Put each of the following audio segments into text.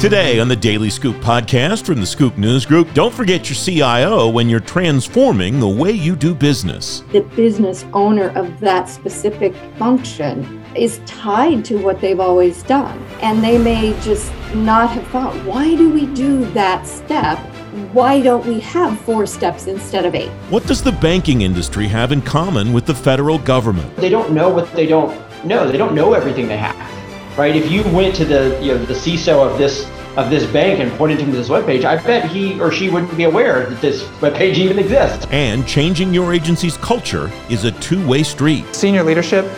Today on the Daily Scoop podcast from the Scoop News Group, don't forget your CIO when you're transforming the way you do business. The business owner of that specific function is tied to what they've always done. And they may just not have thought, why do we do that step? Why don't we have four steps instead of eight? What does the banking industry have in common with the federal government? They don't know what they don't know. They don't know everything they have right? If you went to the you know the CISO of this of this bank and pointed him to this webpage, I bet he or she wouldn't be aware that this webpage even exists. And changing your agency's culture is a two-way street. Senior leadership,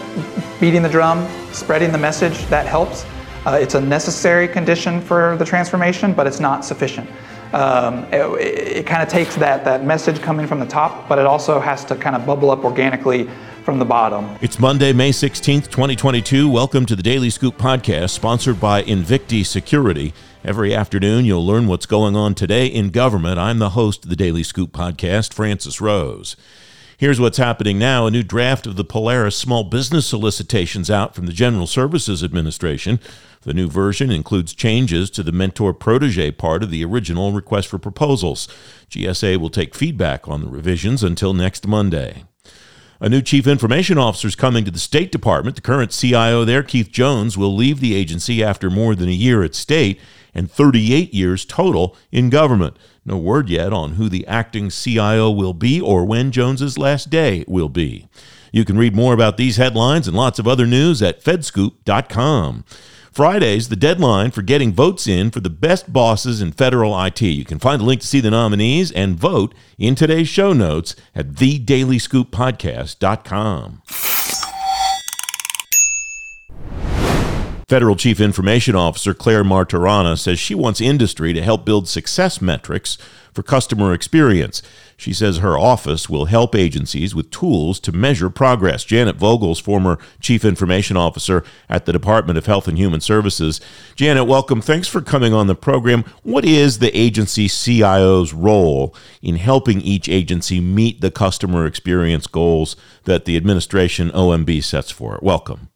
beating the drum, spreading the message, that helps. Uh, it's a necessary condition for the transformation, but it's not sufficient. Um, it, it kind of takes that, that message coming from the top, but it also has to kind of bubble up organically from the bottom. It's Monday, May 16th, 2022. Welcome to the Daily Scoop podcast, sponsored by Invicti Security. Every afternoon, you'll learn what's going on today in government. I'm the host of the Daily Scoop podcast, Francis Rose. Here's what's happening now. A new draft of the Polaris small business solicitations out from the General Services Administration. The new version includes changes to the mentor protege part of the original request for proposals. GSA will take feedback on the revisions until next Monday. A new chief information officer is coming to the State Department. The current CIO there, Keith Jones, will leave the agency after more than a year at state and 38 years total in government. No word yet on who the acting CIO will be or when Jones's last day will be. You can read more about these headlines and lots of other news at fedscoop.com. Friday's the deadline for getting votes in for the best bosses in federal IT. You can find a link to see the nominees and vote in today's show notes at thedailyScoopPodcast.com. Federal Chief Information Officer Clare Martorana says she wants industry to help build success metrics for customer experience. She says her office will help agencies with tools to measure progress. Janet Vogel's, former Chief Information Officer at the Department of Health and Human Services. Janet, welcome. Thanks for coming on the program. What is the agency CIO's role in helping each agency meet the customer experience goals that the administration OMB sets for it? Welcome.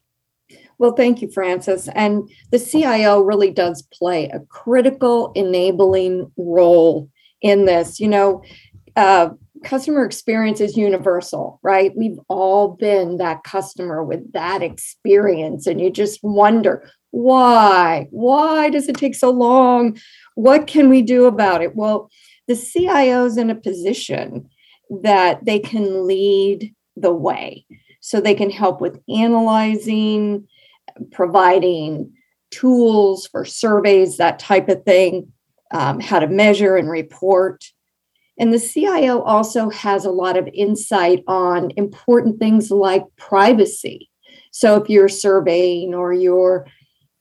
Well, thank you, Francis. And the CIO really does play a critical enabling role in this. You know, uh, customer experience is universal, right? We've all been that customer with that experience, and you just wonder why? Why does it take so long? What can we do about it? Well, the CIO is in a position that they can lead the way. So they can help with analyzing, providing tools for surveys, that type of thing, um, how to measure and report. And the CIO also has a lot of insight on important things like privacy. So if you're surveying or you're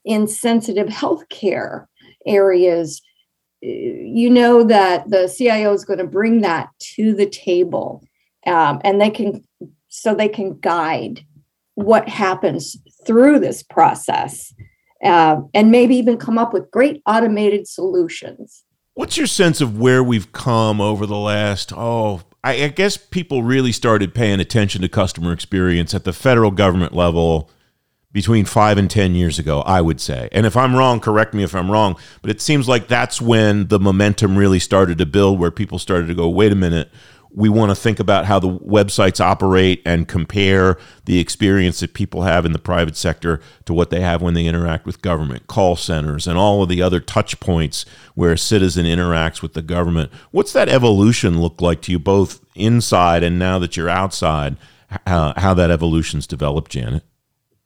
in sensitive healthcare areas, you know that the CIO is going to bring that to the table, um, and they can so they can guide what happens through this process uh, and maybe even come up with great automated solutions. What's your sense of where we've come over the last, oh, I, I guess people really started paying attention to customer experience at the federal government level between five and 10 years ago, I would say. And if I'm wrong, correct me if I'm wrong, but it seems like that's when the momentum really started to build, where people started to go, wait a minute, we want to think about how the websites operate and compare the experience that people have in the private sector to what they have when they interact with government, call centers, and all of the other touch points where a citizen interacts with the government. What's that evolution look like to you both inside and now that you're outside? How, how that evolution's developed, Janet?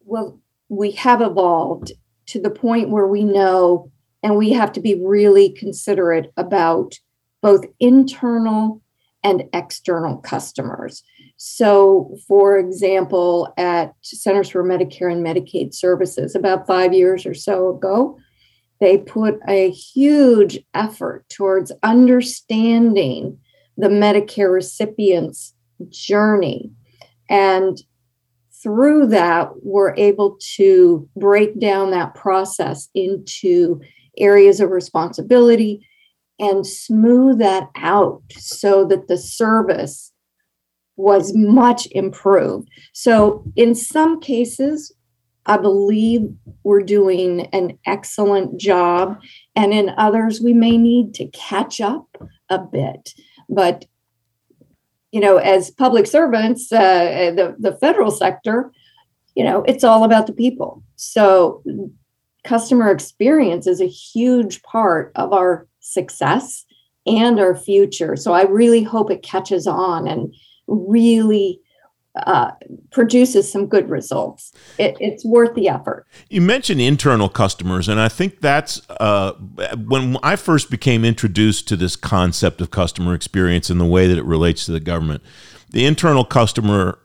Well, we have evolved to the point where we know and we have to be really considerate about both internal and external customers. So, for example, at Centers for Medicare and Medicaid Services, about five years or so ago, they put a huge effort towards understanding the Medicare recipient's journey. And through that, we're able to break down that process into areas of responsibility and smooth that out so that the service was much improved. So, in some cases, I believe we're doing an excellent job. And in others, we may need to catch up a bit. But, you know, as public servants, uh, the, the federal sector, you know, it's all about the people. So customer experience is a huge part of our success and our future. So I really hope it catches on and really uh, produces some good results. It, it's worth the effort. You mentioned internal customers, and I think that's uh, when I first became introduced to this concept of customer experience and the way that it relates to the government. The internal customer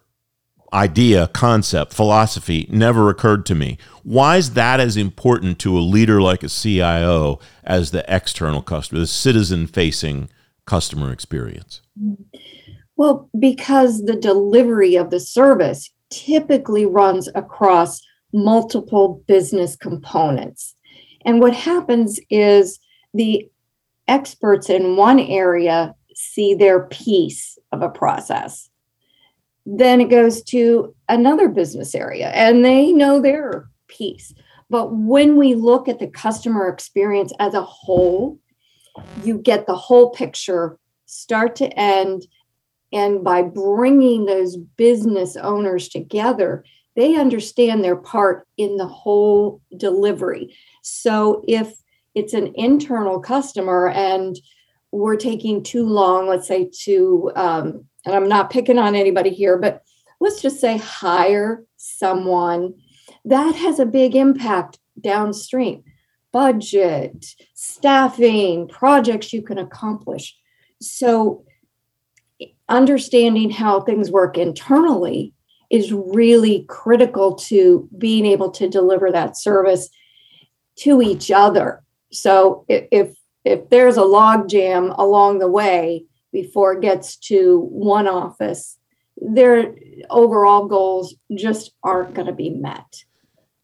idea, concept, philosophy never occurred to me. Why is that as important to a leader like a CIO as the external customer, the citizen facing customer experience? Well, because the delivery of the service typically runs across multiple business components. And what happens is the experts in one area see their piece of a process then it goes to another business area and they know their piece. But when we look at the customer experience as a whole, you get the whole picture, start to end. And by bringing those business owners together, they understand their part in the whole delivery. So if it's an internal customer and we're taking too long, let's say, to um, and I'm not picking on anybody here, but let's just say hire someone that has a big impact downstream budget, staffing, projects you can accomplish. So, understanding how things work internally is really critical to being able to deliver that service to each other. So, if if there's a log jam along the way, before it gets to one office, their overall goals just aren't going to be met.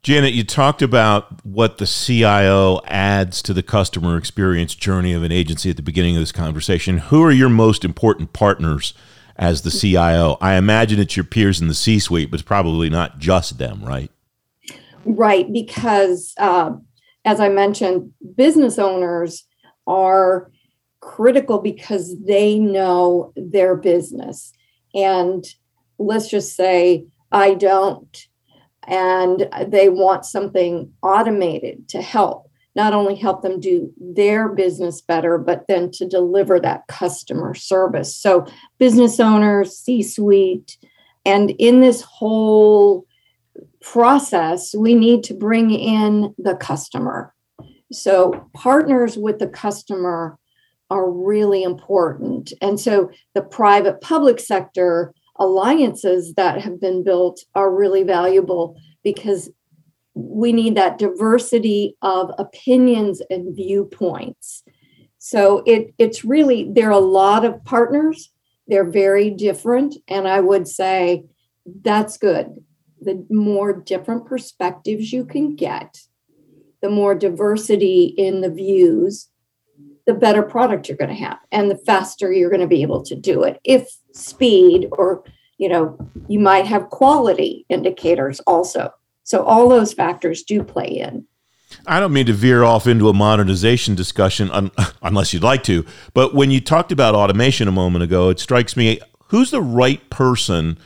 Janet, you talked about what the CIO adds to the customer experience journey of an agency at the beginning of this conversation. Who are your most important partners as the CIO? I imagine it's your peers in the C suite, but it's probably not just them, right? Right, because uh, as I mentioned, business owners are critical because they know their business. And let's just say, I don't. And they want something automated to help, not only help them do their business better, but then to deliver that customer service. So, business owners, C suite, and in this whole process, we need to bring in the customer. So, partners with the customer are really important. And so the private public sector alliances that have been built are really valuable because we need that diversity of opinions and viewpoints. So it it's really there are a lot of partners. They're very different and I would say that's good. The more different perspectives you can get, the more diversity in the views, the better product you're going to have and the faster you're going to be able to do it. If speed or, you know, you might have quality indicators also. So all those factors do play in. I don't mean to veer off into a modernization discussion un- unless you'd like to, but when you talked about automation a moment ago, it strikes me who's the right person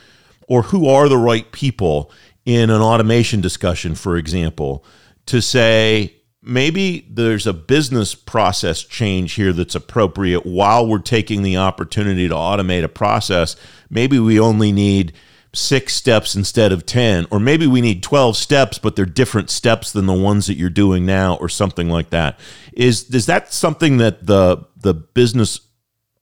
or who are the right people in an automation discussion, for example, to say, maybe there's a business process change here that's appropriate while we're taking the opportunity to automate a process. Maybe we only need six steps instead of 10, or maybe we need 12 steps, but they're different steps than the ones that you're doing now, or something like that. Is, is that something that the, the business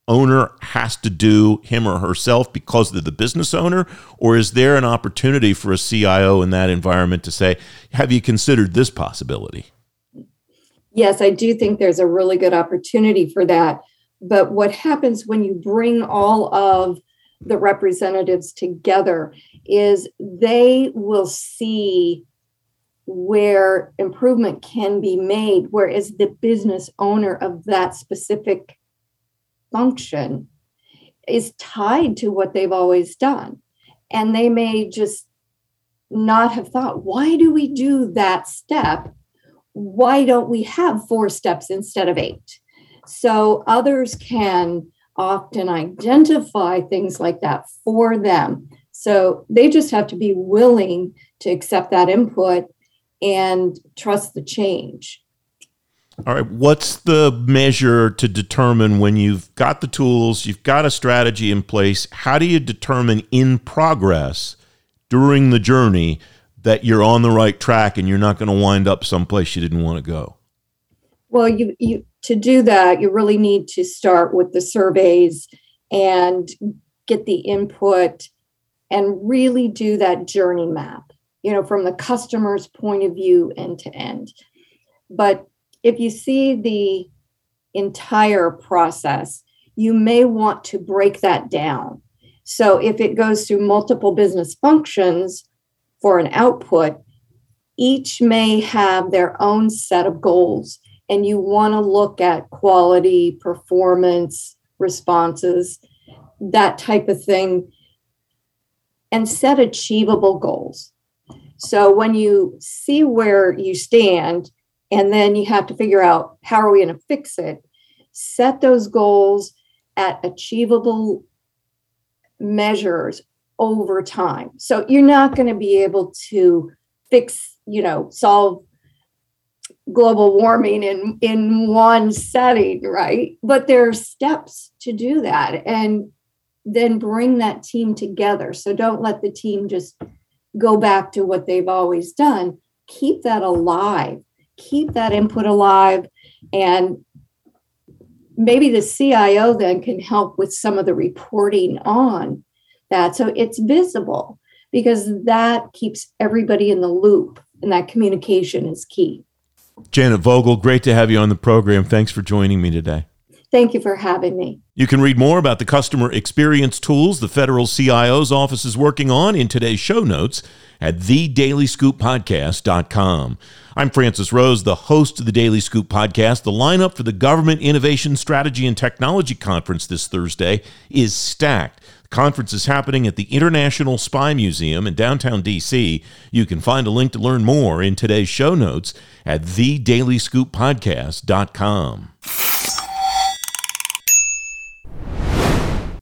owner has to do him or herself because they're the business owner? Or is there an opportunity for a CIO in that environment to say, have you considered this possibility? Yes, I do think there's a really good opportunity for that. But what happens when you bring all of the representatives together is they will see where improvement can be made, whereas the business owner of that specific function is tied to what they've always done. And they may just not have thought, why do we do that step? Why don't we have four steps instead of eight? So others can often identify things like that for them. So they just have to be willing to accept that input and trust the change. All right. What's the measure to determine when you've got the tools, you've got a strategy in place? How do you determine in progress during the journey that you're on the right track and you're not going to wind up someplace you didn't want to go? Well, you, you to do that, you really need to start with the surveys and get the input and really do that journey map, you know, from the customer's point of view end to end. But if you see the entire process, you may want to break that down. So if it goes through multiple business functions for an output, each may have their own set of goals. And you want to look at quality, performance, responses, that type of thing, and set achievable goals. So when you see where you stand, and then you have to figure out how are we going to fix it set those goals at achievable measures over time. So you're not going to be able to fix you know solve global warming in in one setting right? But there are steps to do that and then bring that team together. So don't let the team just go back to what they've always done. Keep that alive. Keep that input alive. And maybe the CIO then can help with some of the reporting on that so it's visible because that keeps everybody in the loop and that communication is key. Janet Vogel, great to have you on the program. Thanks for joining me today. Thank you for having me. You can read more about the customer experience tools the federal CIO's office is working on in today's show notes at thedailyscooppodcast.com. I'm Francis Rose, the host of the Daily Scoop podcast. The lineup for the Government Innovation Strategy and Technology Conference this Thursday is stacked. Conference is happening at the International Spy Museum in downtown DC. You can find a link to learn more in today's show notes at thedailyscooppodcast.com.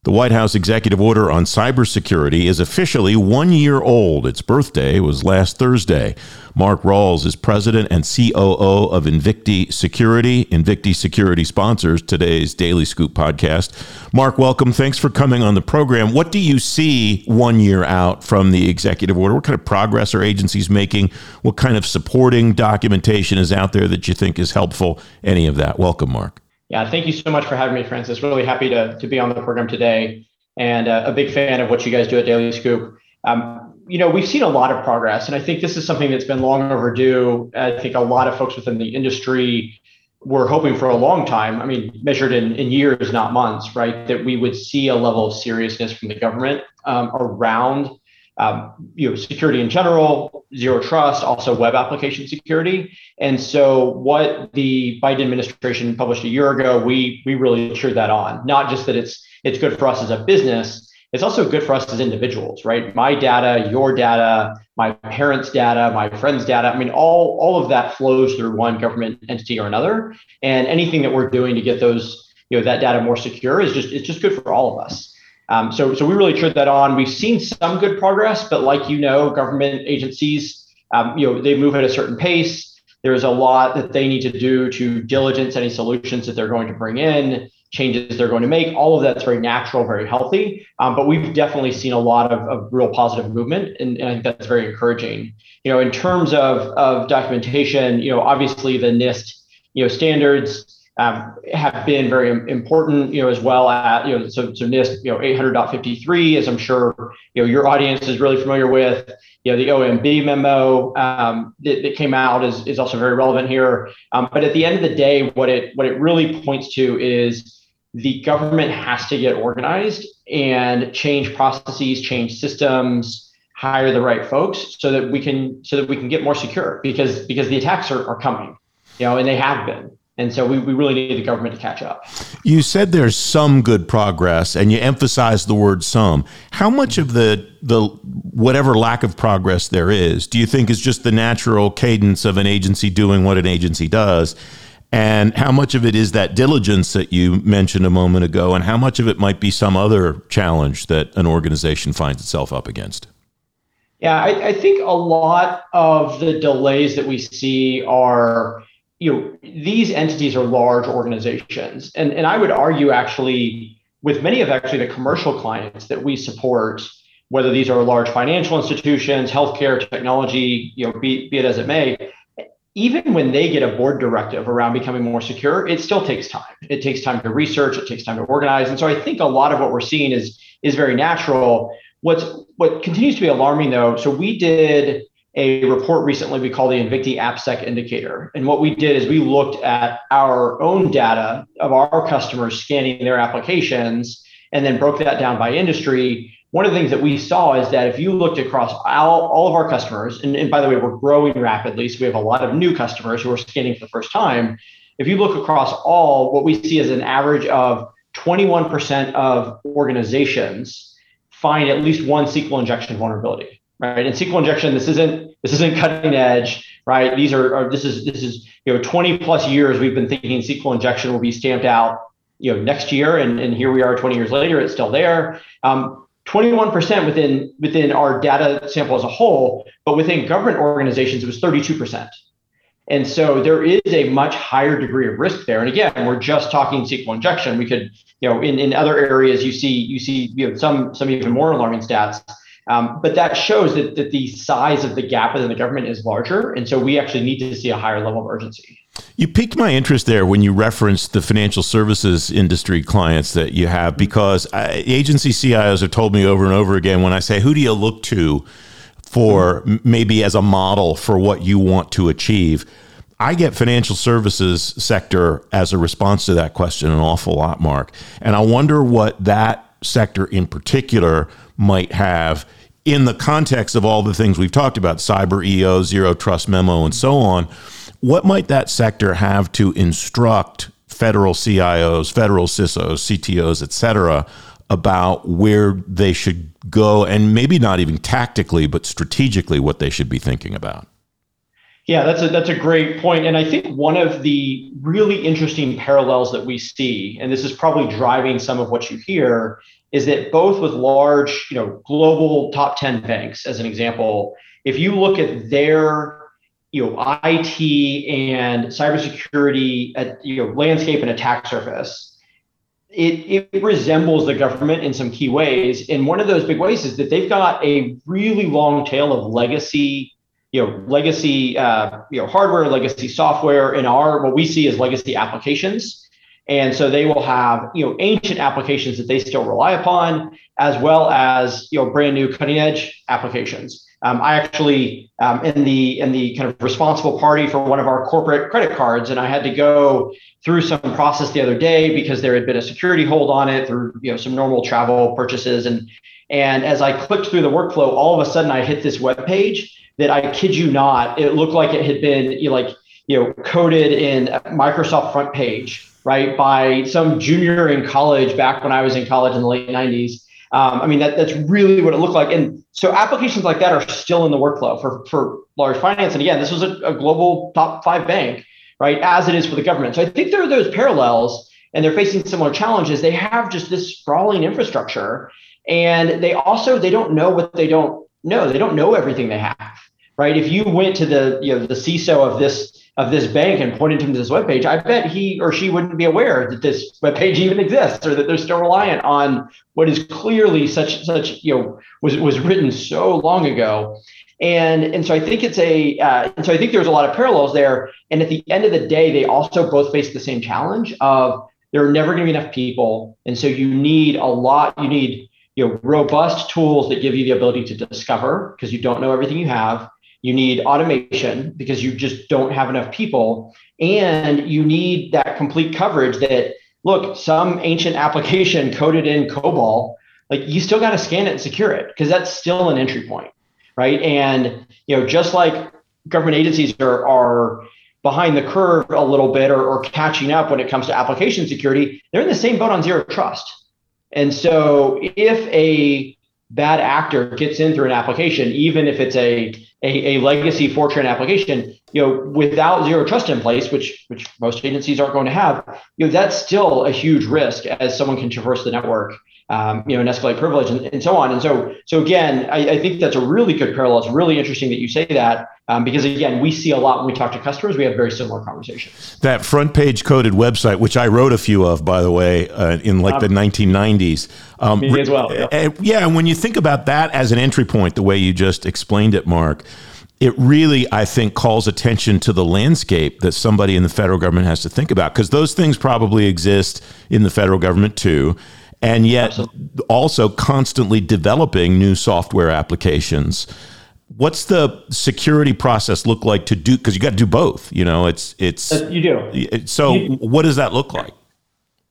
The White House executive order on cybersecurity is officially one year old. Its birthday was last Thursday. Mark Ralls is president and COO of Invicti Security. Invicti Security sponsors today's Daily Scoop podcast. Mark, welcome. Thanks for coming on the program. What do you see one year out from the executive order? What kind of progress are agencies making? What kind of supporting documentation is out there that you think is helpful? Any of that? Welcome, Mark. Yeah, thank you so much for having me, Francis. Really happy to, to be on the program today and uh, a big fan of what you guys do at Daily Scoop. Um, you know, we've seen a lot of progress, and I think this is something that's been long overdue. I think a lot of folks within the industry were hoping for a long time. I mean, measured in, in years, not months, right? That we would see a level of seriousness from the government um, around um, you know, security in general, zero trust, also web application security. And so, what the Biden administration published a year ago, we we really cheered that on. Not just that it's it's good for us as a business, it's also good for us as individuals, right? My data, your data, my parents' data, my friends' data. I mean, all all of that flows through one government entity or another. And anything that we're doing to get those you know that data more secure is just it's just good for all of us. Um, so, so we really cheered that on. We've seen some good progress, but like you know, government agencies, um, you know, they move at a certain pace. There's a lot that they need to do to diligence any solutions that they're going to bring in, changes they're going to make. All of that's very natural, very healthy. Um, but we've definitely seen a lot of, of real positive movement, and, and I think that's very encouraging. You know, in terms of of documentation, you know, obviously the NIST, you know, standards um, have been very important, you know, as well as, you know, so, so NIST, you know, 800.53, as I'm sure, you know, your audience is really familiar with, you know, the OMB memo um, that, that, came out is, is also very relevant here. Um, but at the end of the day, what it, what it really points to is the government has to get organized and change processes, change systems, hire the right folks so that we can, so that we can get more secure because, because the attacks are, are coming, you know, and they have been. And so we, we really need the government to catch up. You said there's some good progress and you emphasized the word some. How much of the the whatever lack of progress there is, do you think is just the natural cadence of an agency doing what an agency does? And how much of it is that diligence that you mentioned a moment ago, and how much of it might be some other challenge that an organization finds itself up against? Yeah, I, I think a lot of the delays that we see are you know these entities are large organizations. And and i would argue actually with many of actually the commercial clients that we support whether these are large financial institutions healthcare technology you know be, be it as it may even when they get a board directive around becoming more secure it still takes time. It takes time to research it takes time to organize. And so i think a lot of what we're seeing is is very natural. What's what continues to be alarming though so we did a report recently we call the Invicti AppSec indicator. And what we did is we looked at our own data of our customers scanning their applications and then broke that down by industry. One of the things that we saw is that if you looked across all, all of our customers, and, and by the way, we're growing rapidly, so we have a lot of new customers who are scanning for the first time. If you look across all, what we see is an average of 21% of organizations find at least one SQL injection vulnerability right? And SQL injection, this isn't this isn't cutting edge, right? These are, are this is this is you know 20 plus years we've been thinking SQL injection will be stamped out, you know, next year, and and here we are 20 years later, it's still there. Um, 21% within within our data sample as a whole, but within government organizations, it was 32%. And so there is a much higher degree of risk there. And again, we're just talking SQL injection. We could, you know, in, in other areas you see you see you know some some even more alarming stats. Um, but that shows that, that the size of the gap within the government is larger. And so we actually need to see a higher level of urgency. You piqued my interest there when you referenced the financial services industry clients that you have, because I, agency CIOs have told me over and over again when I say, who do you look to for maybe as a model for what you want to achieve? I get financial services sector as a response to that question an awful lot, Mark. And I wonder what that sector in particular might have in the context of all the things we've talked about cyber EO, zero trust memo, and so on. What might that sector have to instruct federal CIOs, federal CISOs, CTOs, et cetera, about where they should go and maybe not even tactically, but strategically what they should be thinking about? Yeah, that's a that's a great point. And I think one of the really interesting parallels that we see, and this is probably driving some of what you hear, is that both with large, you know, global top 10 banks, as an example, if you look at their you know IT and cybersecurity at, you know landscape and attack surface, it, it resembles the government in some key ways. And one of those big ways is that they've got a really long tail of legacy, you know, legacy uh, you know hardware, legacy software, in our what we see as legacy applications and so they will have, you know, ancient applications that they still rely upon, as well as, you know, brand new cutting edge applications. Um, I actually um, in the in the kind of responsible party for one of our corporate credit cards, and I had to go through some process the other day because there had been a security hold on it through you know some normal travel purchases, and and as I clicked through the workflow, all of a sudden I hit this web page that I kid you not, it looked like it had been you know, like you know coded in Microsoft FrontPage right, by some junior in college back when I was in college in the late 90s. Um, I mean, that, that's really what it looked like. And so applications like that are still in the workflow for, for large finance. And again, this was a, a global top five bank, right, as it is for the government. So I think there are those parallels and they're facing similar challenges. They have just this sprawling infrastructure and they also, they don't know what they don't know. They don't know everything they have, right? If you went to the, you know, the CISO of this of this bank and pointed him to this webpage, I bet he or she wouldn't be aware that this webpage even exists or that they're still reliant on what is clearly such such you know was was written so long ago. And and so I think it's a uh, and so I think there's a lot of parallels there. And at the end of the day, they also both face the same challenge of there are never going to be enough people, and so you need a lot. You need you know robust tools that give you the ability to discover because you don't know everything you have you need automation because you just don't have enough people and you need that complete coverage that look some ancient application coded in cobol like you still got to scan it and secure it because that's still an entry point right and you know just like government agencies are are behind the curve a little bit or, or catching up when it comes to application security, they're in the same boat on zero trust. And so if a bad actor gets in through an application, even if it's a, a, a, legacy Fortran application, you know, without zero trust in place, which which most agencies aren't going to have, you know, that's still a huge risk as someone can traverse the network um, you know, and escalate privilege and, and, so on. And so, so again, I, I, think that's a really good parallel. It's really interesting that you say that um, because again, we see a lot when we talk to customers. We have very similar conversations. That front page coded website, which I wrote a few of, by the way, uh, in like um, the 1990s. Um, me as well. Yeah. Uh, yeah, and when you think about that as an entry point, the way you just explained it, Mark it really, I think, calls attention to the landscape that somebody in the federal government has to think about because those things probably exist in the federal government too and yet Absolutely. also constantly developing new software applications. What's the security process look like to do because you got to do both you know it's it's uh, you do. So you, what does that look like?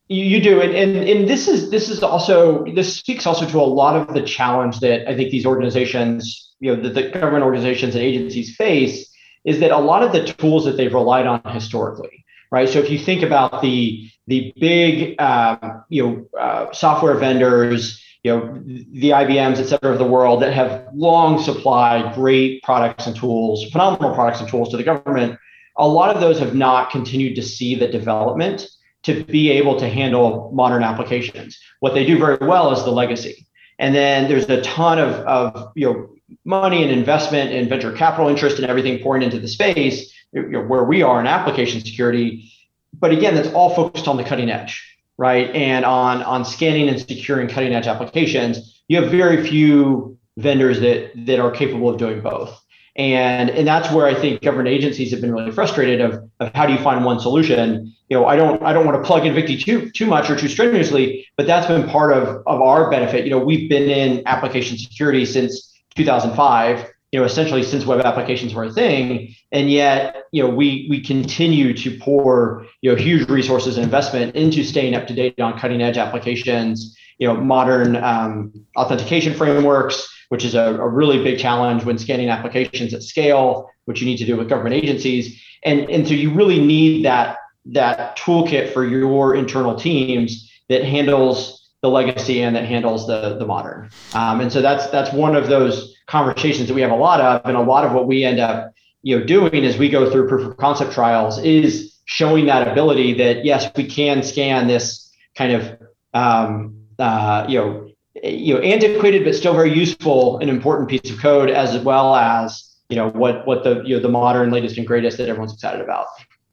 You do and, and and this is this is also this speaks also to a lot of the challenge that i think these organizations you know the, the government organizations and agencies face is that a lot of the tools that they've relied on historically right? So if you think about the the big um, you know uh, software vendors you know the IBMs et cetera of the world that have long supplied great products and tools phenomenal products and tools to the government a lot of those have not continued to see the development to be able to handle modern applications. What they do very well is the legacy. And then there's a ton of, of you know money and investment and venture capital interest and everything pouring into the space you know, where we are in application security but again, that's all focused on the cutting edge, right? And on on scanning and securing cutting edge applications, you have very few vendors that that are capable of doing both. And and that's where I think government agencies have been really frustrated of, of how do you find one solution. You know, I don't I don't want to plug Invicti too too much or too strenuously, but that's been part of of our benefit. You know, we've been in application security since 2005 you know, essentially since web applications were a thing. And yet, you know, we we continue to pour, you know, huge resources and investment into staying up to date on cutting edge applications, you know, modern um, authentication frameworks, which is a, a really big challenge when scanning applications at scale, which you need to do with government agencies. And, and so you really need that that toolkit for your internal teams that handles the legacy and that handles the the modern. Um, and so that's that's one of those conversations that we have a lot of, and a lot of what we end up you know doing as we go through proof of concept trials is showing that ability that yes, we can scan this kind of um, uh, you know you know antiquated but still very useful and important piece of code as well as you know what what the you know the modern latest and greatest that everyone's excited about.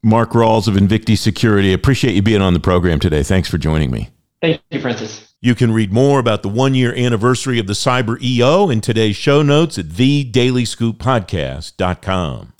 Mark Ralls of Invicti Security, appreciate you being on the program today. Thanks for joining me. Thank you, Francis. You can read more about the one year anniversary of the Cyber EO in today's show notes at thedailyscooppodcast.com.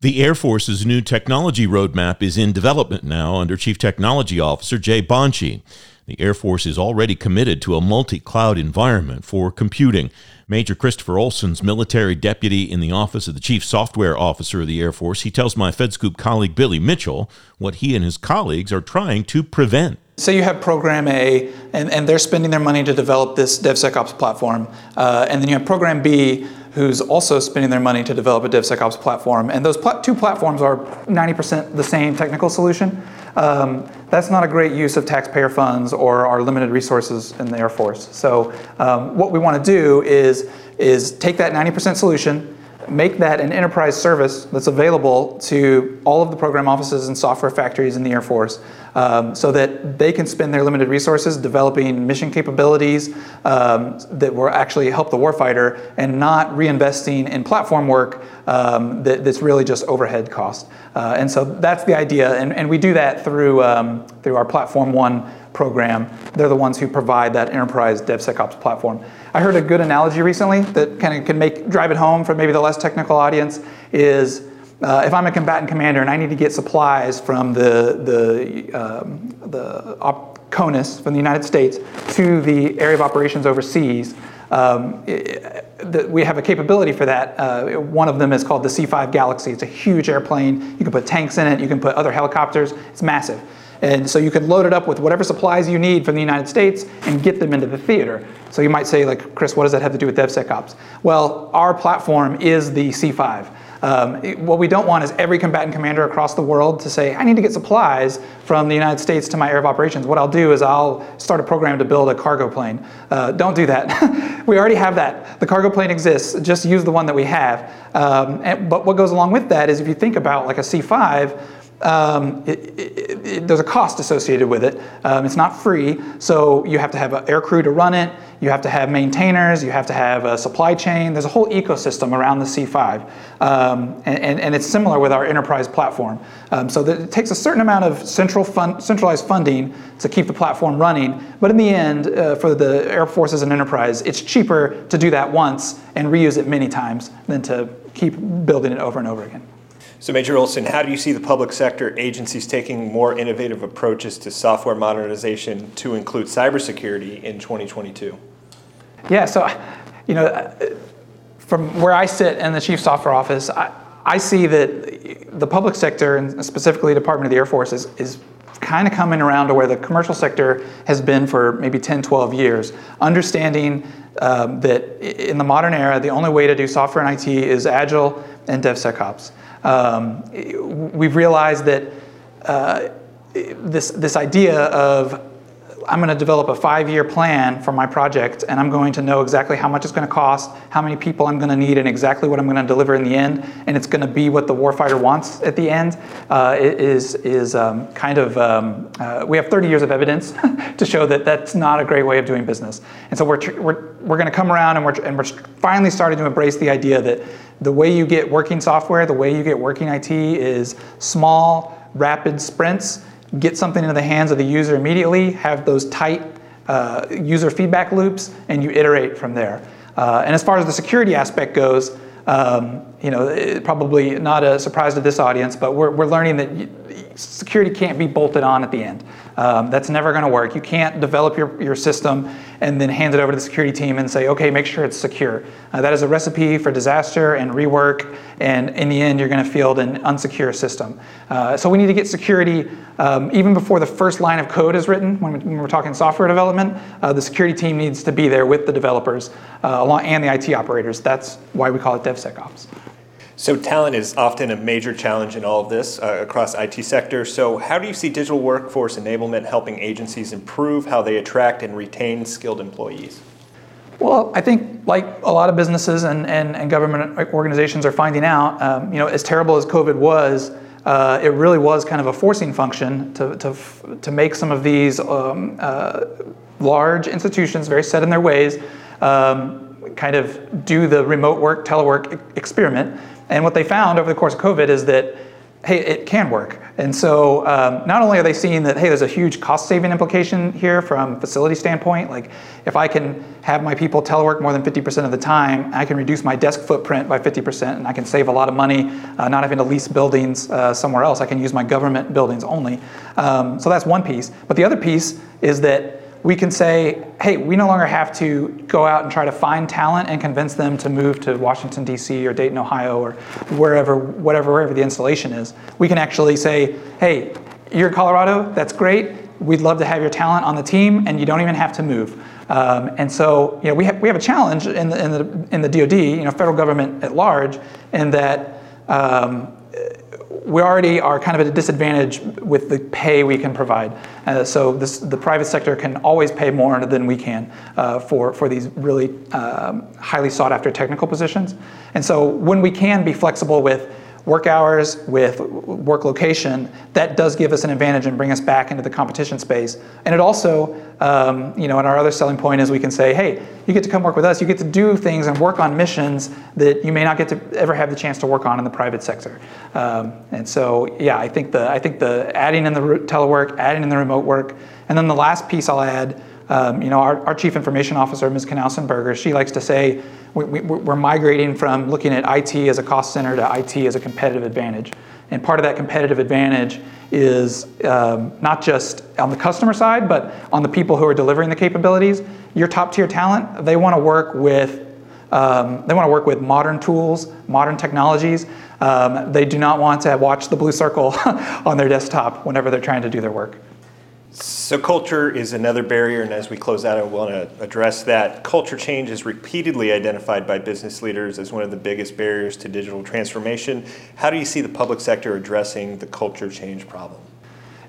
The Air Force's new technology roadmap is in development now under Chief Technology Officer Jay Bonci. The Air Force is already committed to a multi cloud environment for computing. Major Christopher Olsen's military deputy in the Office of the Chief Software Officer of the Air Force, he tells my FedScoop colleague Billy Mitchell what he and his colleagues are trying to prevent. So you have Program A, and, and they're spending their money to develop this DevSecOps platform. Uh, and then you have Program B, who's also spending their money to develop a DevSecOps platform. And those pl- two platforms are 90% the same technical solution. Um, that's not a great use of taxpayer funds or our limited resources in the Air Force. So um, what we want to do is, is take that 90% solution, make that an enterprise service that's available to all of the program offices and software factories in the Air Force um, so that they can spend their limited resources developing mission capabilities um, that will actually help the warfighter and not reinvesting in platform work um, that, that's really just overhead cost. Uh, and so that's the idea, and, and we do that through, um, through our Platform One program. They're the ones who provide that enterprise DevSecOps platform. I heard a good analogy recently that kind of can make drive it home for maybe the less technical audience is uh, if I'm a combatant commander and I need to get supplies from the the um, the op- CONUS from the United States to the area of operations overseas, um, it, the, we have a capability for that. Uh, one of them is called the C5 Galaxy. It's a huge airplane. You can put tanks in it. You can put other helicopters. It's massive. And so you can load it up with whatever supplies you need from the United States and get them into the theater. So you might say, like, Chris, what does that have to do with DevSecOps? Well, our platform is the C5. Um, what we don't want is every combatant commander across the world to say, I need to get supplies from the United States to my area of operations. What I'll do is I'll start a program to build a cargo plane. Uh, don't do that. we already have that. The cargo plane exists. Just use the one that we have. Um, and, but what goes along with that is if you think about like a C5, um, it, it, it, there's a cost associated with it. Um, it's not free, so you have to have an air crew to run it. You have to have maintainers. You have to have a supply chain. There's a whole ecosystem around the C5, um, and, and, and, it's similar with our enterprise platform. Um, so it takes a certain amount of central centralized funding to keep the platform running. But in the end, uh, for the air forces and enterprise, it's cheaper to do that once and reuse it many times than to keep building it over and over again. So, Major Olsen, how do you see the public sector agencies taking more innovative approaches to software modernization to include cybersecurity in 2022? Yeah, so, you know, from where I sit in the Chief Software Office, I, I see that the public sector, and specifically Department of the Air Force, is, is kind of coming around to where the commercial sector has been for maybe 10, 12 years, understanding um, that in the modern era, the only way to do software and IT is agile and DevSecOps. Um, we've realized that uh, this, this idea of I'm going to develop a five year plan for my project, and I'm going to know exactly how much it's going to cost, how many people I'm going to need, and exactly what I'm going to deliver in the end, and it's going to be what the warfighter wants at the end, uh, is, is um, kind of, um, uh, we have 30 years of evidence to show that that's not a great way of doing business. And so we're, tr- we're, we're going to come around and we're, and we're finally starting to embrace the idea that the way you get working software, the way you get working IT is small, rapid sprints get something into the hands of the user immediately, have those tight uh, user feedback loops, and you iterate from there. Uh, and as far as the security aspect goes, um, you know, probably not a surprise to this audience, but we're, we're learning that security can't be bolted on at the end. Um, that's never going to work. You can't develop your, your system and then hand it over to the security team and say, okay, make sure it's secure. Uh, that is a recipe for disaster and rework, and in the end, you're going to field an unsecure system. Uh, so we need to get security um, even before the first line of code is written. When, we, are talking software development, uh, the security team needs to be there with the developers uh, along, and the IT operators. That's why we call it DevSecOps. So talent is often a major challenge in all of this uh, across IT sector. So how do you see digital workforce enablement helping agencies improve how they attract and retain skilled employees? Well, I think like a lot of businesses and, and, and government organizations are finding out, um, you know, as terrible as COVID was, uh, it really was kind of a forcing function to, to, to make some of these um, uh, large institutions, very set in their ways, um, kind of do the remote work, telework experiment and what they found over the course of COVID is that, hey, it can work. And so um, not only are they seeing that, hey, there's a huge cost saving implication here from facility standpoint, like if I can have my people telework more than 50% of the time, I can reduce my desk footprint by 50% and I can save a lot of money uh, not having to lease buildings uh, somewhere else. I can use my government buildings only. Um, so that's one piece. But the other piece is that we can say, hey, we no longer have to go out and try to find talent and convince them to move to Washington, D.C. or Dayton, Ohio or wherever, whatever, wherever the installation is. We can actually say, hey, you're in Colorado, that's great. We'd love to have your talent on the team, and you don't even have to move. Um, and so, you know, we have, we have a challenge in the, in the, in the DoD, you know, federal government at large, in that um, we already are kind of at a disadvantage with the pay we can provide. Uh, so this, the private sector can always pay more than we can uh, for, for these really um, highly sought after technical positions. And so when we can be flexible with work hours with work location, that does give us an advantage and bring us back into the competition space. And it also, um, you know, and our other selling point is we can say, hey, you get to come work with us. You get to do things and work on missions that you may not get to ever have the chance to work on in the private sector. Um, and so, yeah, I think the I think the adding in the telework, adding in the remote work, and then the last piece I'll add. Um, you know, our, our chief information officer, Ms. Knausenberger, she likes to say, we, are migrating from looking at IT as a cost center to IT as a competitive advantage. And part of that competitive advantage is um, not just on the customer side, but on the people who are delivering the capabilities. Your top tier talent, they want to work with um, they want to work with modern tools, modern technologies. Um, they do not want to watch the blue circle on their desktop whenever they're trying to do their work. So, culture is another barrier, and as we close out, I want to address that. Culture change is repeatedly identified by business leaders as one of the biggest barriers to digital transformation. How do you see the public sector addressing the culture change problem?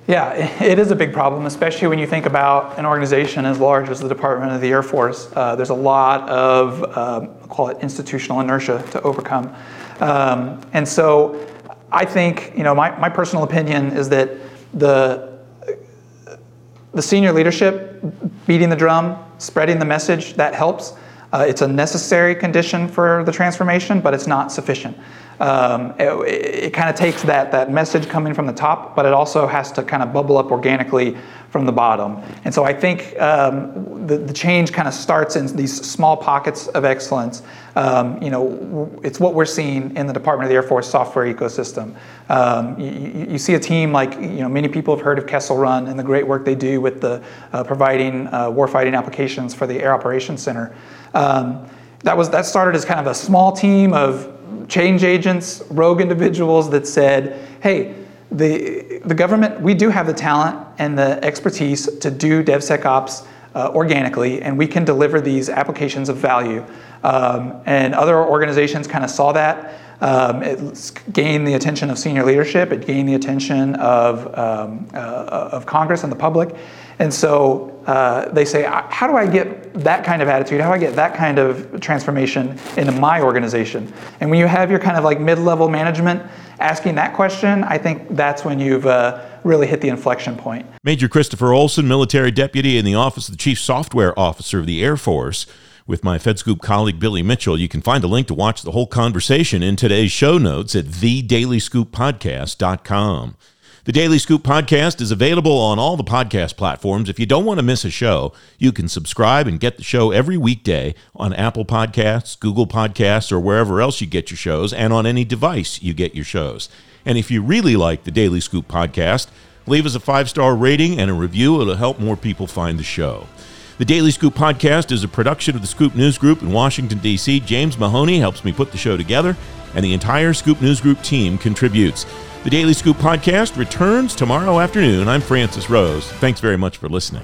Yeah, it is a big problem, especially when you think about an organization as large as the Department of the Air Force. Uh, there's a lot of, um, call it institutional inertia to overcome. Um, and so I think, you know, my, my personal opinion is that the the senior leadership beating the drum, spreading the message, that helps. Uh, it's a necessary condition for the transformation, but it's not sufficient. Um, it, it kind of takes that, that message coming from the top, but it also has to kind of bubble up organically from the bottom. And so I think um, the, the change kind of starts in these small pockets of excellence. Um, you know, it's what we're seeing in the Department of the Air Force software ecosystem. Um, you, you, see a team like, you know, many people have heard of Kessel Run and the great work they do with the uh, providing uh, warfighting applications for the Air Operations Center. Um, that was that started as kind of a small team of change agents, rogue individuals that said, hey, the, the government, we do have the talent and the expertise to do DevSecOps uh, organically, and we can deliver these applications of value. Um, and other organizations kind of saw that. Um, it gained the attention of senior leadership. It gained the attention of, um, uh, of Congress and the public. And so uh, they say, how do I get that kind of attitude? How do I get that kind of transformation into my organization? And when you have your kind of like mid-level management asking that question, I think that's when you've uh, really hit the inflection point. Major Christopher Olsen, military deputy in the Office of the Chief Software Officer of the Air Force. With my FedScoop colleague Billy Mitchell, you can find a link to watch the whole conversation in today's show notes at thedailyscooppodcast.com. The Daily Scoop podcast is available on all the podcast platforms. If you don't want to miss a show, you can subscribe and get the show every weekday on Apple Podcasts, Google Podcasts, or wherever else you get your shows, and on any device you get your shows. And if you really like the Daily Scoop podcast, leave us a five star rating and a review. It'll help more people find the show. The Daily Scoop podcast is a production of the Scoop News Group in Washington, D.C. James Mahoney helps me put the show together, and the entire Scoop News Group team contributes. The Daily Scoop podcast returns tomorrow afternoon. I'm Francis Rose. Thanks very much for listening.